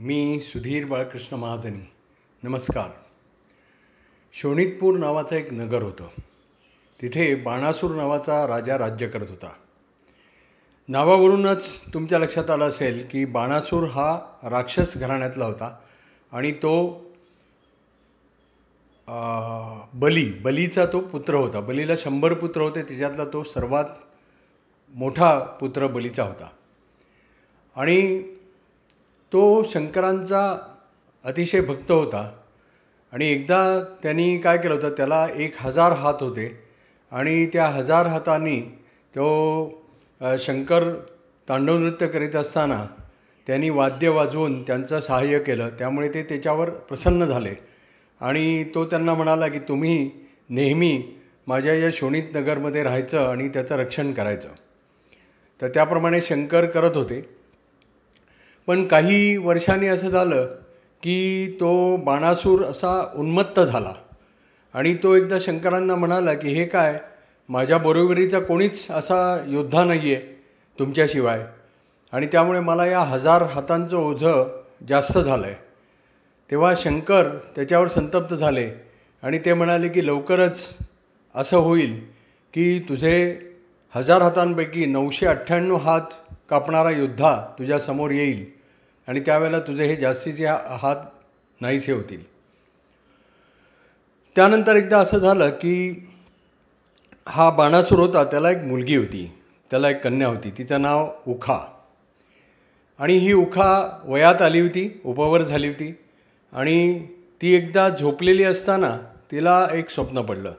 मी सुधीर बाळकृष्ण महाजनी. नमस्कार. शोणितपूर नावाचं एक नगर होतं. तिथे बाणासूर नावाचा राजा राज्य करत होता. नावावरूनच तुमच्या लक्षात आलं असेल की बाणासूर हा राक्षस घराण्यातला होता आणि तो बली बलीचा तो पुत्र होता. बलीला शंभर पुत्र होते त्याच्यातला तो सर्वात मोठा पुत्र बलीचा होता. आणि तो शंकरांचा अतिशय भक्त होता. आणि एकदा त्यांनी काय केलं होतं त्याला एक हजार हात होते. आणि त्या हजार हातांनी तो शंकर तांडव नृत्य करीत असताना त्यांनी वाद्य वाजवून त्यांचं सहाय्य केलं. त्यामुळे ते त्याच्यावर प्रसन्न झाले. आणि तो त्यांना म्हणाला की तुम्ही नेहमी माझ्या या शोणित नगरमध्ये राहायचं आणि त्याचं रक्षण करायचं. तर त्याप्रमाणे शंकर करत होते. पण काही वर्षांनी असं झालं की तो बाणासूर असा उन्मत्त झाला. आणि तो एकदा शंकरांना म्हणाला की हे काय? माझ्या बरोबरीचा कोणीच असा योद्धा नाही आहे तुमच्याशिवाय. आणि त्यामुळे मला या हजार हातांचं ओझं जास्त झालं आहे तेव्हा शंकर त्याच्यावर संतप्त झाले आणि ते म्हणाले की लवकरच असं होईल की तुझे हजार हातांपैकी नऊशे अठ्ठ्याण्णव हात कापणारा योद्धा तुझ्यासमोर येईल. आणि त्यावेळेला तुझे हे जास्तीचे हात नाहीसे होतील. त्यानंतर एकदा असं झालं की हा बाणासूर होता त्याला एक मुलगी होती त्याला एक कन्या होती तिचं नाव उखा. आणि ही उखा वयात आली होती उपवर झाली होती आणि ती एकदा झोपलेली असताना तिला एक स्वप्न पडलं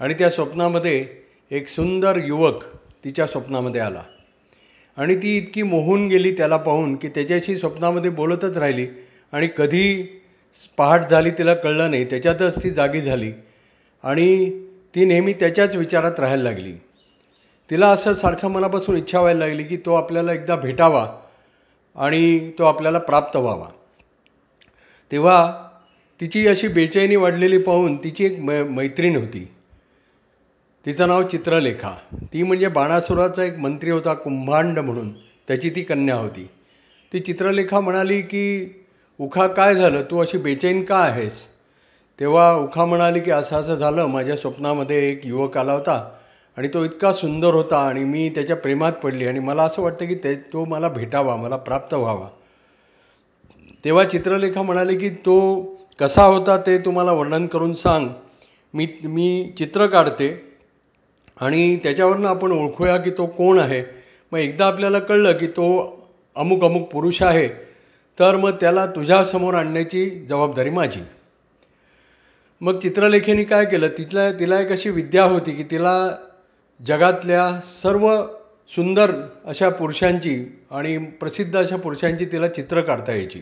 आणि त्या स्वप्नामध्ये एक सुंदर युवक तिच्या स्वप्नामध्ये आला. आणि ती इतकी मोहून गेली त्याला पाहून की त्याच्याशी स्वप्नामध्ये बोलतच राहिली. आणि कधी पहाट झाली तिला कळलं नाही. त्याच्यातच ती जागी झाली. आणि ती नेहमी त्याच्याच विचारात राहायला लागली. तिला असं सारखं मनापासून इच्छा व्हायला लागली की तो आपल्याला एकदा भेटावा आणि तो आपल्याला प्राप्त व्हावा. तेव्हा तिची अशी बेचैनी वाढलेली पाहून तिची एक मै मैत्रीण होती. तिचं नाव चित्रलेखा. ती म्हणजे बाणासुराचा एक मंत्री होता कुंभांड म्हणून. त्याची ती कन्या होती. ती चित्रलेखा म्हणाली की उखा काय झालं? तू अशी बेचैन का आहेस? तेव्हा उखा म्हणाली की असं असं झालं. माझ्या स्वप्नामध्ये एक युवक आला होता आणि तो इतका सुंदर होता आणि मी त्याच्या प्रेमात पडली आणि मला असं वाटतं की ते तो मला भेटावा मला प्राप्त व्हावा. तेव्हा चित्रलेखा म्हणाली की तो कसा होता ते तुम्हाला वर्णन करून सांग. मी मी चित्र काढते आणि त्याच्यावरनं आपण ओळखूया की तो कोण आहे. मग एकदा आपल्याला कळलं की तो अमुक अमुक पुरुष आहे तर मग त्याला तुझ्यासमोर आणण्याची जबाबदारी माझी. मग चित्रलेखेने काय केलं तिथल्या तिला एक अशी विद्या होती की तिला जगातल्या सर्व सुंदर अशा पुरुषांची आणि प्रसिद्ध अशा पुरुषांची तिला चित्र काढता यायची.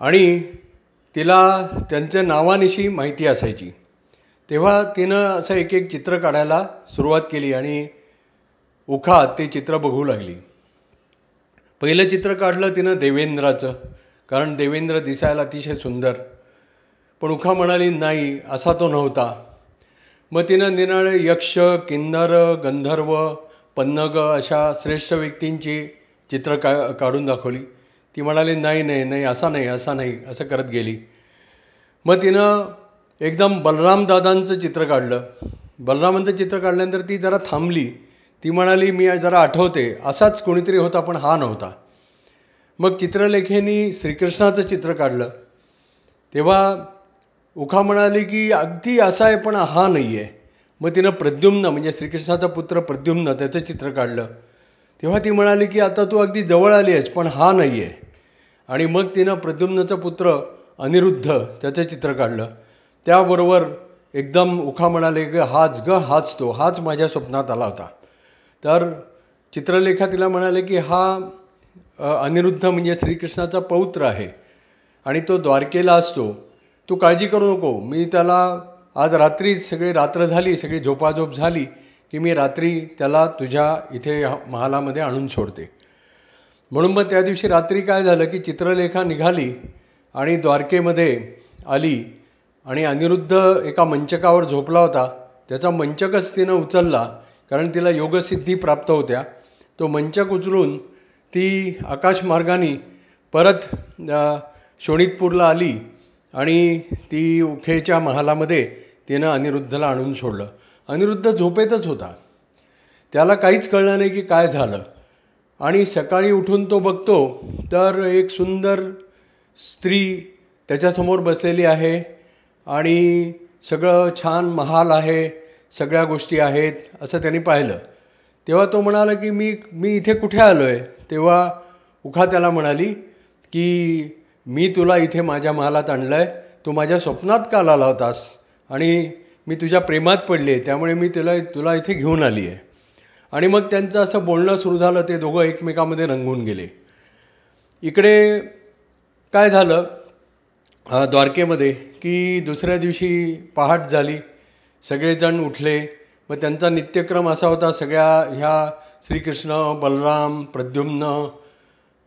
आणि तिला त्यांच्या नावानिशी माहिती असायची. तेव्हा तिनं असं एक एक चित्र काढायला सुरुवात केली आणि उखा ते चित्र बघू लागली. पहिलं चित्र काढलं तिनं देवेंद्राचं कारण देवेंद्र दिसायला अतिशय सुंदर. पण उखा म्हणाली नाही असा तो नव्हता. मग तिनं निराळे यक्ष किन्नर गंधर्व पन्नग अशा श्रेष्ठ व्यक्तींची चित्र का काढून दाखवली. ती म्हणाली नाही नाही नाही असा नाही असा नाही असं करत गेली. मग तिनं एकदम बलरामदादांचं चित्र काढलं. बलरामांचं चित्र काढल्यानंतर ती जरा थांबली. ती म्हणाली मी जरा आठवते. असाच कोणीतरी होता पण हा नव्हता. मग चित्रलेखेनी श्रीकृष्णाचं चित्र काढलं. तेव्हा उखा म्हणाली की अगदी असा आहे पण हा नाही आहे मग तिनं प्रद्युम्न म्हणजे श्रीकृष्णाचा पुत्र प्रद्युम्न त्याचं चित्र काढलं. तेव्हा ती म्हणाली की आता तू अगदी जवळ आली आहेस पण हा नाही आहे आणि मग तिनं प्रद्युम्नचा पुत्र अनिरुद्ध त्याचं चित्र काढलं. त्याबरोबर एकदम उखा म्हणाले की हाच ग हाच तो हाच माझ्या स्वप्नात आला होता. तर चित्रलेखा तिला म्हणाले की हा अनिरुद्ध म्हणजे श्रीकृष्णाचा पौत्र आहे आणि तो द्वारकेला असतो. तू काळजी करू नको. मी त्याला आज रात्री सगळी रात्र झाली सगळी झोपाझोप झाली की मी रात्री त्याला तुझ्या इथे महालामध्ये आणून सोडते. म्हणून मग त्या दिवशी रात्री काय झालं की चित्रलेखा निघाली आणि द्वारकेमध्ये आली. आणि अनिरुद्ध एका मंचकावर झोपला होता. त्याचा मंचकच तिनं उचलला कारण तिला योगसिद्धी प्राप्त होत्या. तो मंचक उचलून ती आकाशमार्गाने परत शोणितपूरला आली आणि ती उखेच्या महालामध्ये तिनं अनिरुद्धला आणून सोडलं. अनिरुद्ध झोपेतच होता. त्याला काहीच कळलं नाही की काय झालं. आणि सकाळी उठून तो बघतो तर एक सुंदर स्त्री त्याच्यासमोर बसलेली आहे. आणि सगळं छान महाल आहे सगळ्या गोष्टी आहेत असं त्यांनी पाहिलं. तेव्हा तो म्हणाला की मी मी इथे कुठे आलो आहे तेव्हा उखा त्याला म्हणाली की मी तुला इथे माझ्या महालात आणलं आहे तू माझ्या स्वप्नात का आला होतास? आणि मी तुझ्या प्रेमात पडले त्यामुळे मी तुला तुला इथे घेऊन आली आहे आणि मग त्यांचं असं बोलणं सुरू झालं ते दोघं एकमेकामध्ये रंगून गेले. इकडे काय झालं? द्वारकेमध्ये की दुसऱ्या दिवशी पहाट झाली सगळेजण उठले. मग त्यांचा नित्यक्रम असा होता सगळ्या ह्या श्रीकृष्ण बलराम प्रद्युम्न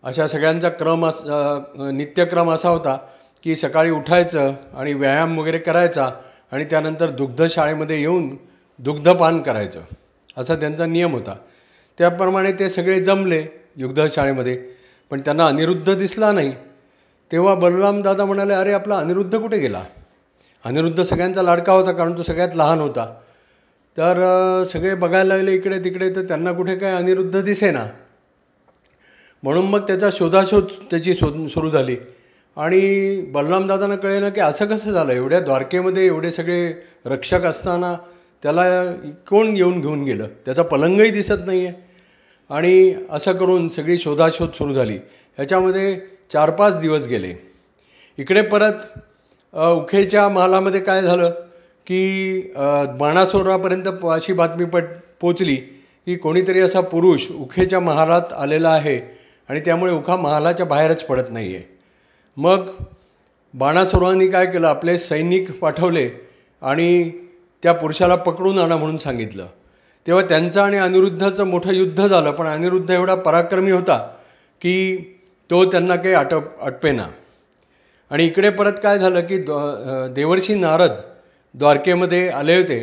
अशा सगळ्यांचा क्रम अस नित्यक्रम असा होता की सकाळी उठायचं आणि व्यायाम वगैरे करायचा आणि त्यानंतर दुग्धशाळेमध्ये येऊन दुग्धपान करायचं. असा त्यांचा नियम होता. त्याप्रमाणे ते सगळे जमले दुग्धशाळेमध्ये पण त्यांना अनिरुद्ध दिसला नाही. तेव्हा बलराम दादा म्हणाले अरे आपला अनिरुद्ध कुठे गेला? अनिरुद्ध सगळ्यांचा लाडका होता कारण तो सगळ्यात लहान होता. तर सगळे बघायला लागले इकडे तिकडे तर त्यांना कुठे काय अनिरुद्ध दिसेना. म्हणून मग त्याचा शोधाशोध त्याची शोध सुरू झाली. आणि बलरामदादांना कळेना की असं कसं झालं? एवढ्या द्वारकेमध्ये एवढे सगळे रक्षक असताना त्याला कोण येऊन घेऊन गेलं? त्याचा पलंगही दिसत नाही आहे आणि असं करून सगळी शोधाशोध सुरू झाली. ह्याच्यामध्ये चार पाच दिवस गेले. इकडे परत उखेच्या महालामध्ये काय झालं की बाणासोरापर्यंत अशी बातमी पट पोचली की कोणीतरी असा पुरुष उखेच्या महालात आलेला आहे आणि त्यामुळे उखा महालाच्या बाहेरच पडत नाही आहे मग बाणासुरांनी काय केलं? आपले सैनिक पाठवले आणि त्या पुरुषाला पकडून आणा म्हणून सांगितलं. तेव्हा त्यांचं आणि अनिरुद्धाचं मोठं युद्ध झालं पण अनिरुद्ध एवढा पराक्रमी होता की तो त्यांना काही आटप आटपेना. आणि इकडे परत काय झालं की देवर्षी नारद द्वारकेमध्ये आले होते.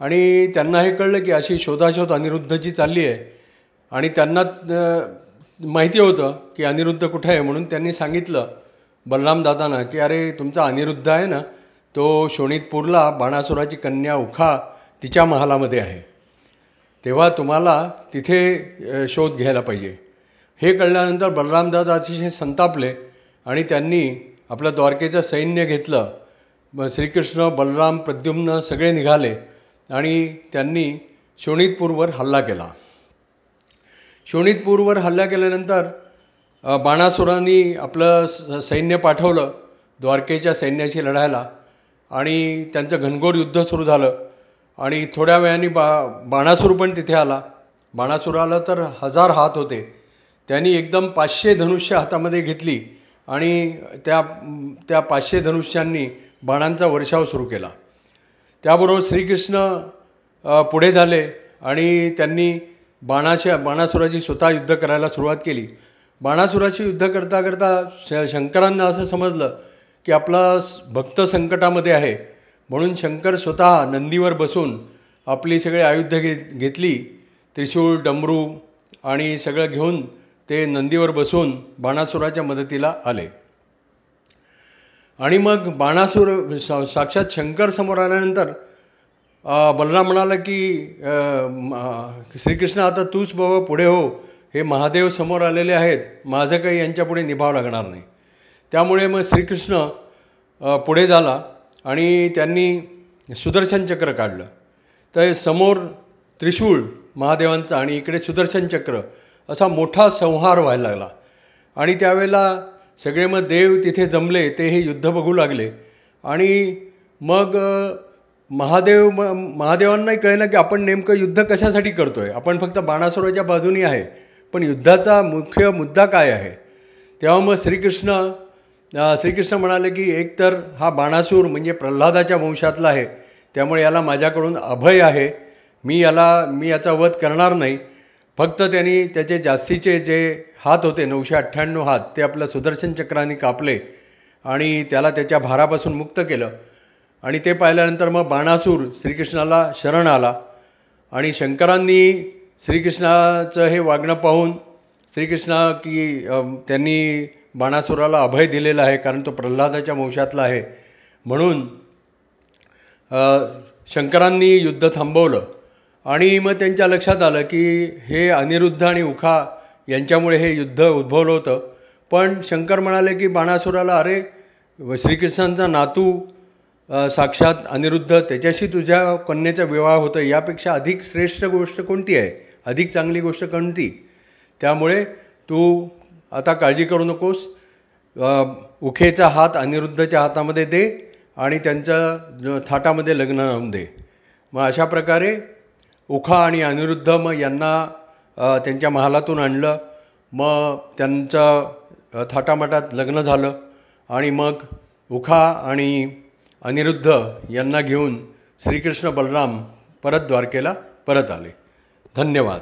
आणि त्यांना हे कळलं की अशी शोधाशोध अनिरुद्धची चालली आहे. आणि त्यांना माहिती होतं की अनिरुद्ध कुठे आहे म्हणून त्यांनी सांगितलं बलरामदादांना की अरे तुमचा अनिरुद्ध आहे ना तो शोणितपूरला बाणासुराची कन्या उखा तिच्या महालामध्ये आहे. तेव्हा तुम्हाला तिथे शोध घ्यायला पाहिजे. हे कळल्यानंतर बलरामदादा अतिशय संतापले आणि त्यांनी आपलं द्वारकेचं सैन्य घेतलं. श्रीकृष्ण बलराम प्रद्युम्न सगळे निघाले आणि त्यांनी शोणितपूरवर हल्ला केला. शोणितपूरवर हल्ला केल्यानंतर बाणासुरांनी आपलं सैन्य पाठवलं द्वारकेच्या सैन्याशी लढायला आणि त्यांचं घनघोर युद्ध सुरू झालं आणि थोड्या वेळाने बा बाणासूर पण तिथे आला. बाणासुराला तर हजार हात होते. त्यांनी एकदम पाचशे धनुष्य हातामध्ये घेतली आणि त्या त्या पाचशे धनुष्यांनी बाणांचा वर्षाव सुरू केला. त्याबरोबर श्रीकृष्ण पुढे झाले आणि त्यांनी बाणाच्या बाणासुराची स्वतः युद्ध करायला सुरुवात केली. बाणासुराशी युद्ध करता करता श शंकरांना असं समजलं की आपला भक्त संकटामध्ये आहे. म्हणून शंकर स्वतः नंदीवर बसून आपली सगळी आयुध्य घे घेतली. त्रिशूळ डमरू आणि सगळं घेऊन ते नंदीवर बसून बाणासुराच्या मदतीला आले. आणि मग बाणासूर साक्षात शंकर समोर आल्यानंतर बलराम म्हणाला की श्रीकृष्ण आता तूच बाबा पुढे हो. हे महादेव समोर आलेले आहेत. माझं काही यांच्यापुढे निभाव लागणार नाही. त्यामुळे मग श्रीकृष्ण पुढे झाला आणि त्यांनी सुदर्शन चक्र काढलं. तर समोर त्रिशूळ महादेवांचा आणि इकडे सुदर्शन चक्र असा मोठा संहार व्हायला लागला. आणि त्यावेळेला सगळे मग देव तिथे जमले ते हे युद्ध बघू लागले. आणि मग महादेव म महादेवांनाही कळलं की आपण नेमकं युद्ध कशासाठी करतो आहे आपण फक्त बाणासुराच्या बाजूनी आहे पण युद्धाचा मुख्य मुद्दा काय आहे? तेव्हा मग श्रीकृष्ण श्रीकृष्ण म्हणाले की एकतर हा बाणासूर म्हणजे प्रल्हादाच्या वंशातला आहे त्यामुळे याला माझ्याकडून अभय आहे. मी याला मी याचा वध करणार नाही. फक्त त्यांनी त्याचे जास्तीचे जे हात होते नऊशे अठ्ठ्याण्णव हात ते आपलं सुदर्शन चक्राने कापले आणि त्याला त्याच्या भारापासून मुक्त केलं. आणि ते पाहिल्यानंतर मग बाणासूर श्रीकृष्णाला शरण आला आणि शंकरांनी श्रीकृष्णाचं हे वागणं पाहून श्रीकृष्णा की त्यांनी बाणासुराला अभय दिलेलं आहे कारण तो प्रल्हादाच्या वंशातला आहे. म्हणून शंकरांनी युद्ध थांबवलं. आणि मग त्यांच्या लक्षात आलं की हे अनिरुद्ध आणि उखा यांच्यामुळे हे युद्ध उद्भवलं होतं. पण शंकर म्हणाले की बाणासुराला अरे श्रीकृष्णांचा नातू साक्षात अनिरुद्ध त्याच्याशी तुझ्या कन्येचा विवाह होतं यापेक्षा अधिक श्रेष्ठ गोष्ट कोणती आहे? अधिक चांगली गोष्ट कोणती? त्यामुळे तू आता काळजी करू नकोस. उखेचा हात अनिरुद्धच्या हातामध्ये दे आणि त्यांच्या थाटामध्ये लग्न दे. मग अशा प्रकारे उखा आणि अनिरुद्ध मग यांना त्यांच्या महालातून आणलं. मग त्यांचं थाटामाटात लग्न झालं आणि मग उखा आणि अनिरुद्ध यांना घेऊन श्रीकृष्ण बलराम परत द्वारकेला परत आले. धन्यवाद.